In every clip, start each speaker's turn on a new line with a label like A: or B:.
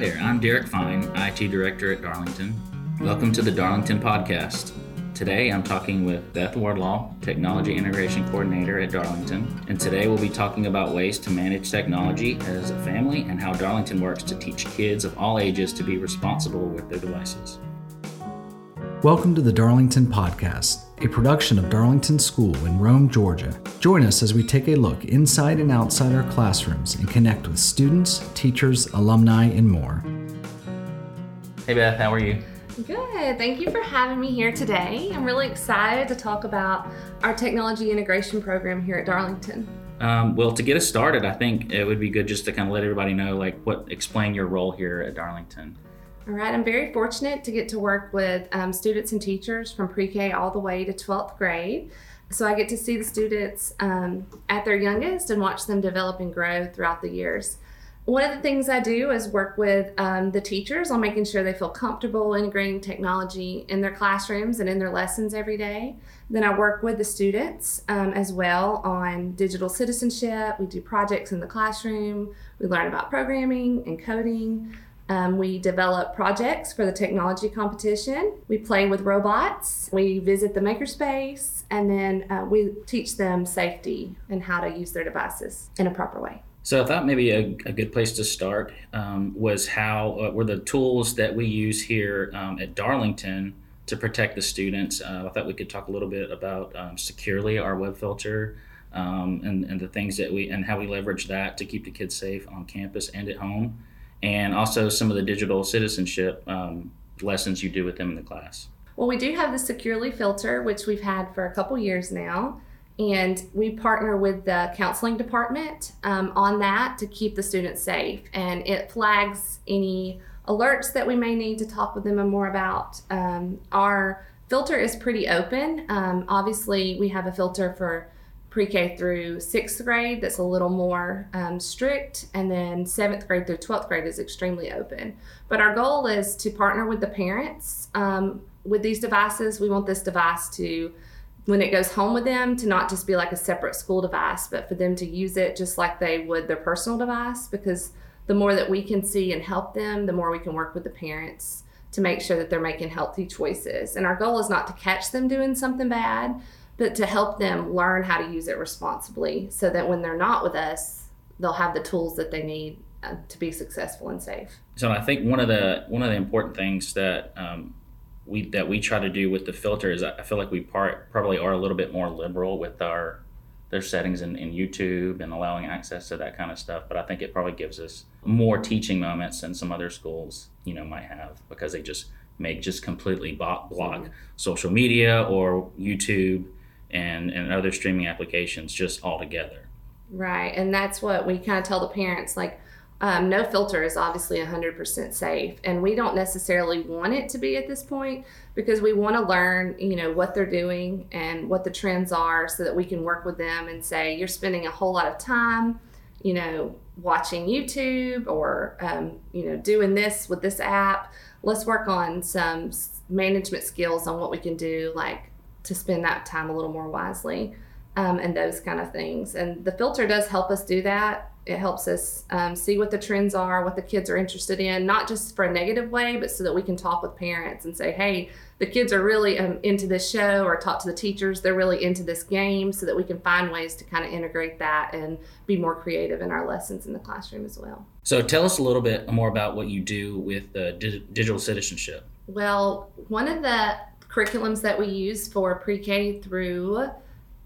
A: there, I'm Derek Fine, IT Director at Darlington. Welcome to the Darlington Podcast. Today I'm talking with Beth Wardlaw, Technology Integration Coordinator at Darlington. And today we'll be talking about ways to manage technology as a family and how Darlington works to teach kids of all ages to be responsible with their devices.
B: Welcome to the Darlington Podcast, a production of Darlington School in Rome, Georgia. Join us as we take a look inside and outside our classrooms and connect with students, teachers, alumni, and more.
A: Hey Beth, how are you?
C: Good. Thank you for having me here today. I'm really excited to talk about our technology integration program here at Darlington.
A: Um, well, to get us started, I think it would be good just to kind of let everybody know, like, what explain your role here at Darlington.
C: All right, I'm very fortunate to get to work with um, students and teachers from pre K all the way to 12th grade. So I get to see the students um, at their youngest and watch them develop and grow throughout the years. One of the things I do is work with um, the teachers on making sure they feel comfortable integrating technology in their classrooms and in their lessons every day. Then I work with the students um, as well on digital citizenship. We do projects in the classroom, we learn about programming and coding. Um, we develop projects for the technology competition. We play with robots. We visit the makerspace, and then uh, we teach them safety and how to use their devices in a proper way.
A: So I thought maybe a, a good place to start um, was how uh, were the tools that we use here um, at Darlington to protect the students. Uh, I thought we could talk a little bit about um, Securely our web filter um, and, and the things that we and how we leverage that to keep the kids safe on campus and at home and also some of the digital citizenship um, lessons you do with them in the class.
C: Well, we do have the Securely filter, which we've had for a couple years now. And we partner with the counseling department um, on that to keep the students safe. And it flags any alerts that we may need to talk with them more about. Um, our filter is pretty open. Um, obviously, we have a filter for pre-K through sixth grade that's a little more um, strict, and then seventh grade through 12th grade is extremely open. But our goal is to partner with the parents um, with these devices. We want this device to, when it goes home with them, to not just be like a separate school device, but for them to use it just like they would their personal device, because the more that we can see and help them, the more we can work with the parents to make sure that they're making healthy choices. And our goal is not to catch them doing something bad, but to help them learn how to use it responsibly so that when they're not with us, they'll have the tools that they need uh, to be successful and safe.
A: So I think one of the one of the important things that um, we that we try to do with the filter is I feel like we part, probably are a little bit more liberal with our their settings in, in YouTube and allowing access to that kind of stuff. But I think it probably gives us more teaching moments than some other schools, you know, might have because they just make just completely block, block mm-hmm. social media or YouTube and, and other streaming applications just all together.
C: Right. And that's what we kind of tell the parents like, um, no filter is obviously 100% safe. And we don't necessarily want it to be at this point because we want to learn, you know, what they're doing and what the trends are so that we can work with them and say, you're spending a whole lot of time, you know, watching YouTube or, um, you know, doing this with this app. Let's work on some management skills on what we can do, like to spend that time a little more wisely um, and those kind of things. And the filter does help us do that. It helps us um, see what the trends are, what the kids are interested in, not just for a negative way, but so that we can talk with parents and say, hey, the kids are really um, into this show, or talk to the teachers, they're really into this game, so that we can find ways to kind of integrate that and be more creative in our lessons in the classroom as well.
A: So, tell us a little bit more about what you do with uh, digital citizenship.
C: Well, one of the curriculums that we use for pre-K through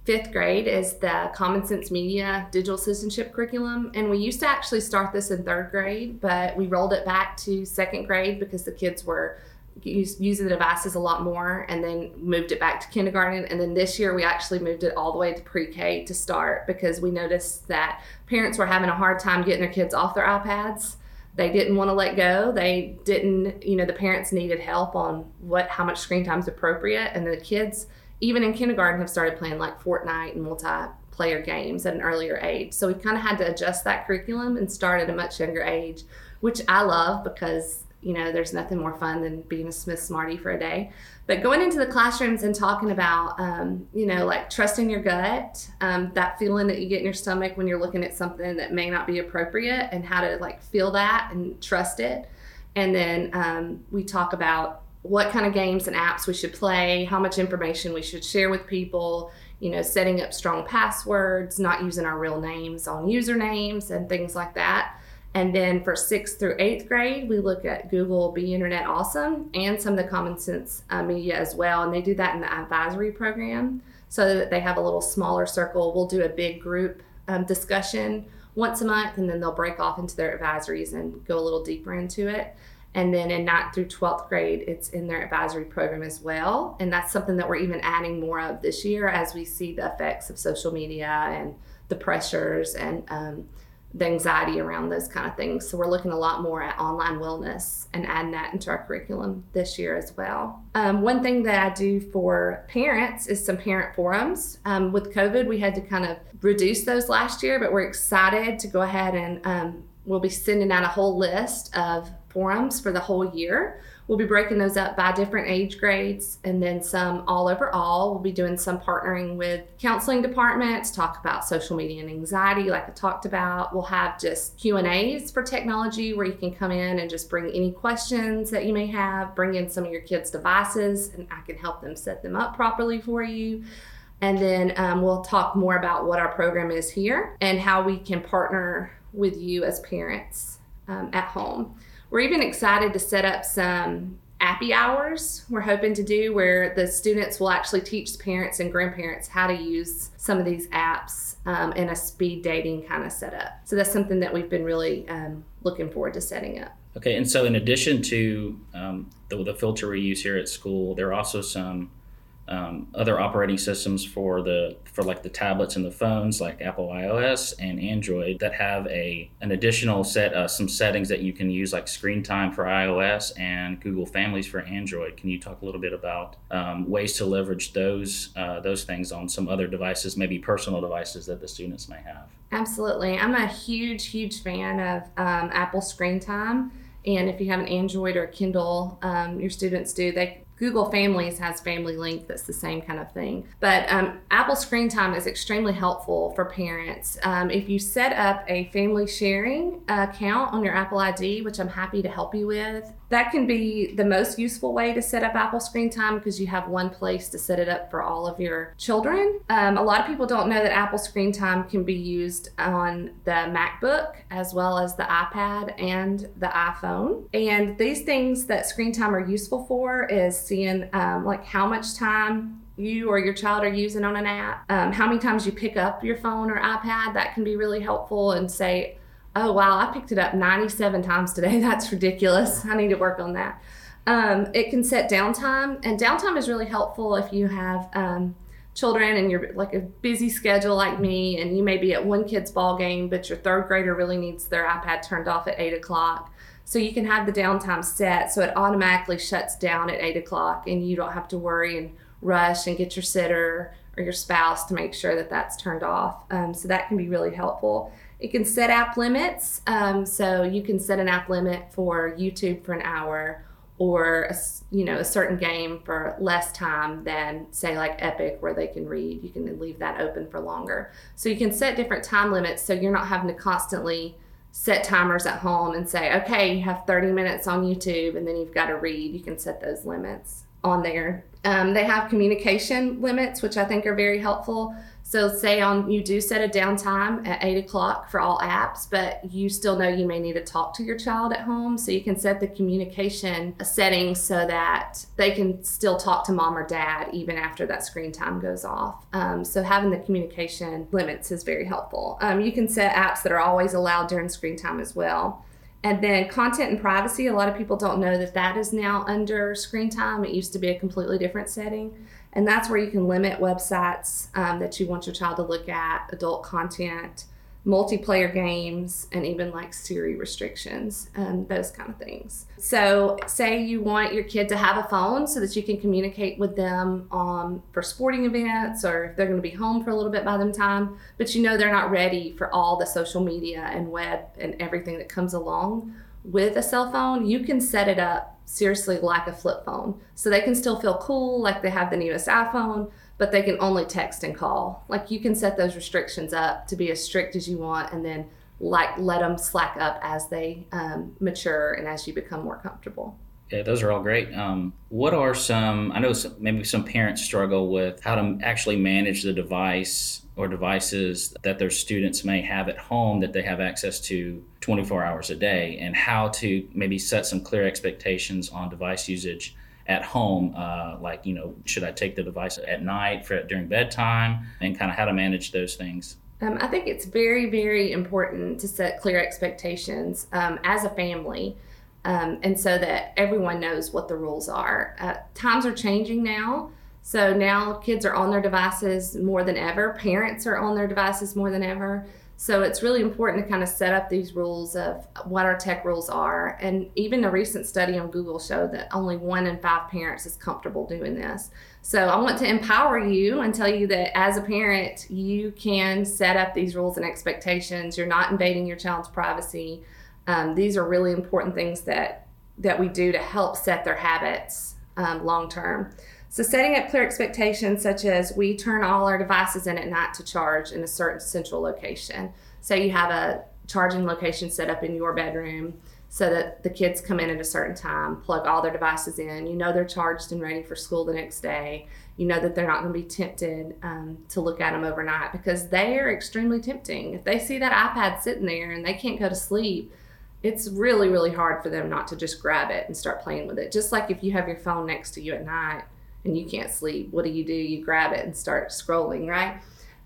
C: fifth grade is the Common Sense Media Digital Citizenship Curriculum. And we used to actually start this in third grade, but we rolled it back to second grade because the kids were using the devices a lot more and then moved it back to kindergarten. And then this year we actually moved it all the way to pre K to start because we noticed that parents were having a hard time getting their kids off their iPads they didn't want to let go. They didn't you know the parents needed help on what how much screen time is appropriate. And the kids even in kindergarten have started playing like Fortnite and multiplayer games at an earlier age. So we kind of had to adjust that curriculum and start at a much younger age which i love because you know, there's nothing more fun than being a Smith Smartie for a day. But going into the classrooms and talking about, um, you know, like trusting your gut, um, that feeling that you get in your stomach when you're looking at something that may not be appropriate, and how to like feel that and trust it. And then um, we talk about what kind of games and apps we should play, how much information we should share with people, you know, setting up strong passwords, not using our real names on usernames, and things like that. And then for sixth through eighth grade, we look at Google Be Internet Awesome and some of the common sense uh, media as well. And they do that in the advisory program so that they have a little smaller circle. We'll do a big group um, discussion once a month and then they'll break off into their advisories and go a little deeper into it. And then in ninth through 12th grade, it's in their advisory program as well. And that's something that we're even adding more of this year as we see the effects of social media and the pressures and um, the anxiety around those kind of things. So we're looking a lot more at online wellness and adding that into our curriculum this year as well. Um, one thing that I do for parents is some parent forums. Um, with COVID, we had to kind of reduce those last year, but we're excited to go ahead and um, we'll be sending out a whole list of forums for the whole year We'll be breaking those up by different age grades and then some all over all. We'll be doing some partnering with counseling departments, talk about social media and anxiety like I talked about. We'll have just Q&As for technology where you can come in and just bring any questions that you may have, bring in some of your kids' devices and I can help them set them up properly for you. And then um, we'll talk more about what our program is here and how we can partner with you as parents um, at home. We're even excited to set up some appy hours we're hoping to do where the students will actually teach parents and grandparents how to use some of these apps um, in a speed dating kind of setup. So that's something that we've been really um, looking forward to setting up.
A: Okay, and so in addition to um, the, the filter we use here at school, there are also some um, other operating systems for the for like the tablets and the phones like Apple iOS and Android that have a an additional set uh, some settings that you can use like screen time for iOS and Google Families for Android. Can you talk a little bit about um, ways to leverage those uh, those things on some other devices, maybe personal devices that the students may have?
C: Absolutely, I'm a huge huge fan of um, Apple Screen Time. And if you have an Android or Kindle, um, your students do, they Google Families has Family Link that's the same kind of thing. But um, Apple Screen Time is extremely helpful for parents. Um, if you set up a family sharing account on your Apple ID, which I'm happy to help you with, that can be the most useful way to set up Apple Screen Time because you have one place to set it up for all of your children. Um, a lot of people don't know that Apple Screen Time can be used on the MacBook as well as the iPad and the iPhone. And these things that Screen Time are useful for is seeing um, like how much time you or your child are using on an app, um, how many times you pick up your phone or iPad. That can be really helpful and say, oh, wow, I picked it up 97 times today. That's ridiculous. I need to work on that. Um, it can set downtime, and downtime is really helpful if you have um, children and you're like a busy schedule like me, and you may be at one kid's ball game, but your third grader really needs their iPad turned off at eight o'clock. So you can have the downtime set so it automatically shuts down at eight o'clock, and you don't have to worry and rush and get your sitter or your spouse to make sure that that's turned off. Um, so that can be really helpful. It can set app limits. Um, so you can set an app limit for YouTube for an hour or a, you know a certain game for less time than say like Epic where they can read. You can leave that open for longer. So you can set different time limits so you're not having to constantly set timers at home and say, okay, you have 30 minutes on YouTube and then you've got to read. You can set those limits on there. Um, they have communication limits, which I think are very helpful. So say on you do set a downtime at eight o'clock for all apps, but you still know you may need to talk to your child at home. So you can set the communication settings so that they can still talk to mom or dad even after that screen time goes off. Um, so having the communication limits is very helpful. Um, you can set apps that are always allowed during screen time as well. And then content and privacy, a lot of people don't know that that is now under screen time. It used to be a completely different setting. And that's where you can limit websites um, that you want your child to look at, adult content, multiplayer games, and even like Siri restrictions and those kind of things. So, say you want your kid to have a phone so that you can communicate with them um, for sporting events or if they're going to be home for a little bit by them time, but you know they're not ready for all the social media and web and everything that comes along with a cell phone, you can set it up seriously like a flip phone. So they can still feel cool, like they have the newest iPhone, but they can only text and call. Like you can set those restrictions up to be as strict as you want and then like let them slack up as they um, mature and as you become more comfortable.
A: Okay, those are all great. Um, what are some? I know some, maybe some parents struggle with how to actually manage the device or devices that their students may have at home that they have access to 24 hours a day, and how to maybe set some clear expectations on device usage at home. Uh, like, you know, should I take the device at night for during bedtime, and kind of how to manage those things.
C: Um, I think it's very, very important to set clear expectations um, as a family. Um, and so that everyone knows what the rules are. Uh, times are changing now. So now kids are on their devices more than ever. Parents are on their devices more than ever. So it's really important to kind of set up these rules of what our tech rules are. And even a recent study on Google showed that only one in five parents is comfortable doing this. So I want to empower you and tell you that as a parent, you can set up these rules and expectations. You're not invading your child's privacy. Um, these are really important things that that we do to help set their habits um, long term. So setting up clear expectations, such as we turn all our devices in at night to charge in a certain central location. Say you have a charging location set up in your bedroom so that the kids come in at a certain time, plug all their devices in. You know they're charged and ready for school the next day. You know that they're not going to be tempted um, to look at them overnight because they are extremely tempting. If they see that iPad sitting there and they can't go to sleep, it's really, really hard for them not to just grab it and start playing with it. Just like if you have your phone next to you at night and you can't sleep, what do you do? You grab it and start scrolling, right?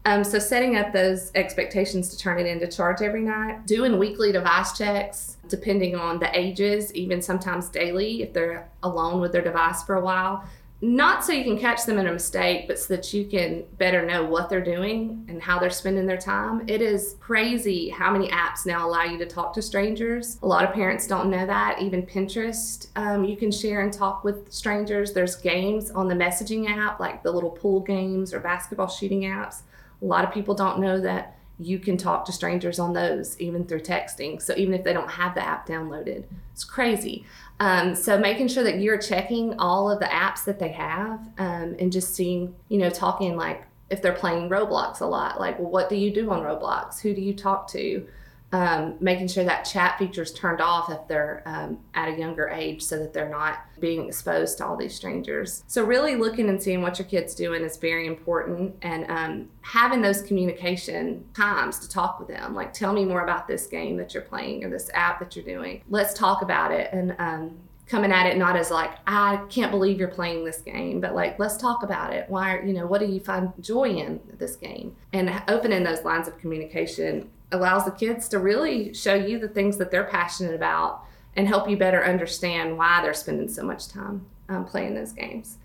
C: Um, so setting up those expectations to turn it into charge every night, doing weekly device checks, depending on the ages, even sometimes daily if they're alone with their device for a while, not so you can catch them in a mistake, but so that you can better know what they're doing and how they're spending their time. It is crazy how many apps now allow you to talk to strangers. A lot of parents don't know that. Even Pinterest, um, you can share and talk with strangers. There's games on the messaging app, like the little pool games or basketball shooting apps. A lot of people don't know that you can talk to strangers on those even through texting. So even if they don't have the app downloaded, it's crazy. Um, so making sure that you're checking all of the apps that they have um, and just seeing, you know, talking like if they're playing Roblox a lot, like well, what do you do on Roblox? Who do you talk to? Um, making sure that chat feature is turned off if they're um, at a younger age so that they're not being exposed to all these strangers. So, really looking and seeing what your kid's doing is very important and um, having those communication times to talk with them. Like, tell me more about this game that you're playing or this app that you're doing. Let's talk about it and um, coming at it not as like i can't believe you're playing this game but like let's talk about it why are, you know what do you find joy in this game and opening those lines of communication allows the kids to really show you the things that they're passionate about and help you better understand why they're spending so much time um, playing those games.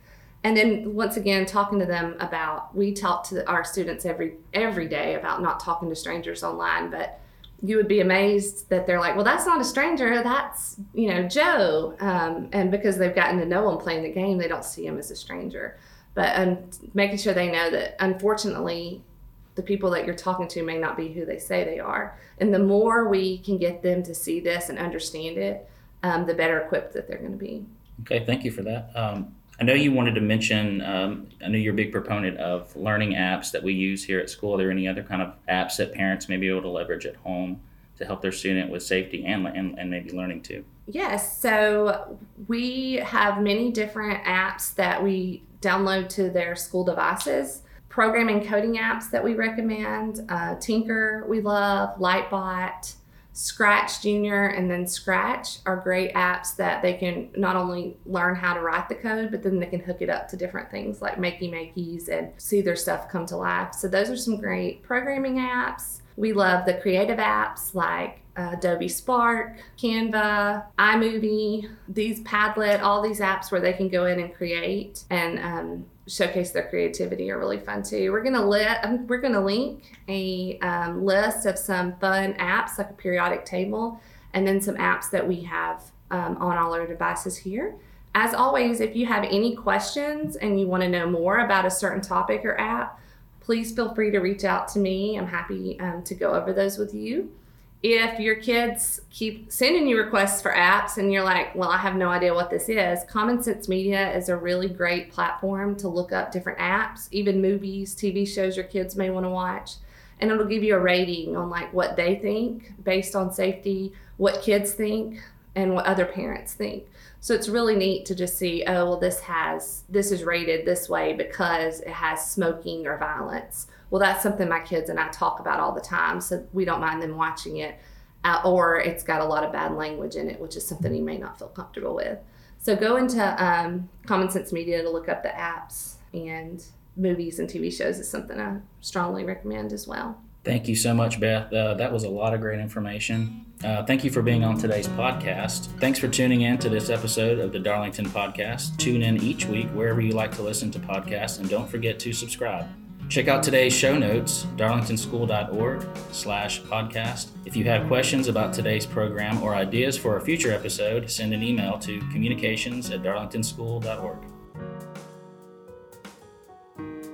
C: And then once again talking to them about we talk to our students every every day about not talking to strangers online but you would be amazed that they're like well that's not a stranger that's you know joe. Um, and because they've gotten to know him playing the game they don't see him as a stranger. But um, making sure they know that unfortunately the people that you're talking to may not be who they say they are. And the more we can get them to see this and understand it, um, the better equipped that they're going to be.
A: Okay, thank you for that. Um, I know you wanted to mention, um, I know you're a big proponent of learning apps that we use here at school. Are there any other kind of apps that parents may be able to leverage at home to help their student with safety and, and, and maybe learning too?
C: Yes, so we have many different apps that we download to their school devices programming coding apps that we recommend uh, Tynker, we love, Lightbot, Scratch Junior, and then Scratch are great apps that they can not only learn how to write the code, but then they can hook it up to different things like Makey Makeys and see their stuff come to life. So, those are some great programming apps. We love the creative apps like Adobe Spark, Canva, iMovie, these Padlet, all these apps where they can go in and create and um, showcase their creativity are really fun too. We're gonna let um, we're gonna link a um, list of some fun apps like a periodic table, and then some apps that we have um, on all our devices here. As always, if you have any questions and you want to know more about a certain topic or app, please feel free to reach out to me. I'm happy um, to go over those with you. If your kids keep sending you requests for apps and you're like, well, I have no idea what this is, Common Sense Media is a really great platform to look up different apps, even movies, TV shows your kids may want to watch. And it'll give you a rating on like what they think based on safety, what kids think, and what other parents think. So it's really neat to just see, oh, well, this has this is rated this way because it has smoking or violence well, that's something my kids and I talk about all the time, so we don't mind them watching it. Uh, or it's got a lot of bad language in it, which is something you may not feel comfortable with. So go into um, Common Sense Media to look up the apps and movies and TV shows is something I strongly recommend as well.
A: Thank you so much, Beth. Uh, that was a lot of great information. Uh, thank you for being on today's podcast. Thanks for tuning in to this episode of the Darlington Podcast. Tune in each week wherever you like to listen to podcasts, and don't forget to subscribe. Check out today's show notes, darlingtonschool.org slash podcast. If you have questions about today's program or ideas for a future episode, send an email to communications at darlingtonschool.org.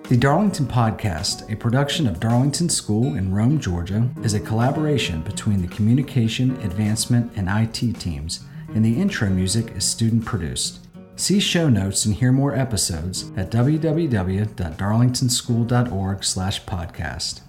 B: The Darlington Podcast, a production of Darlington School in Rome, Georgia, is a collaboration between the Communication, Advancement, and IT teams, and the intro music is student produced. See show notes and hear more episodes at www.darlingtonschool.org/podcast.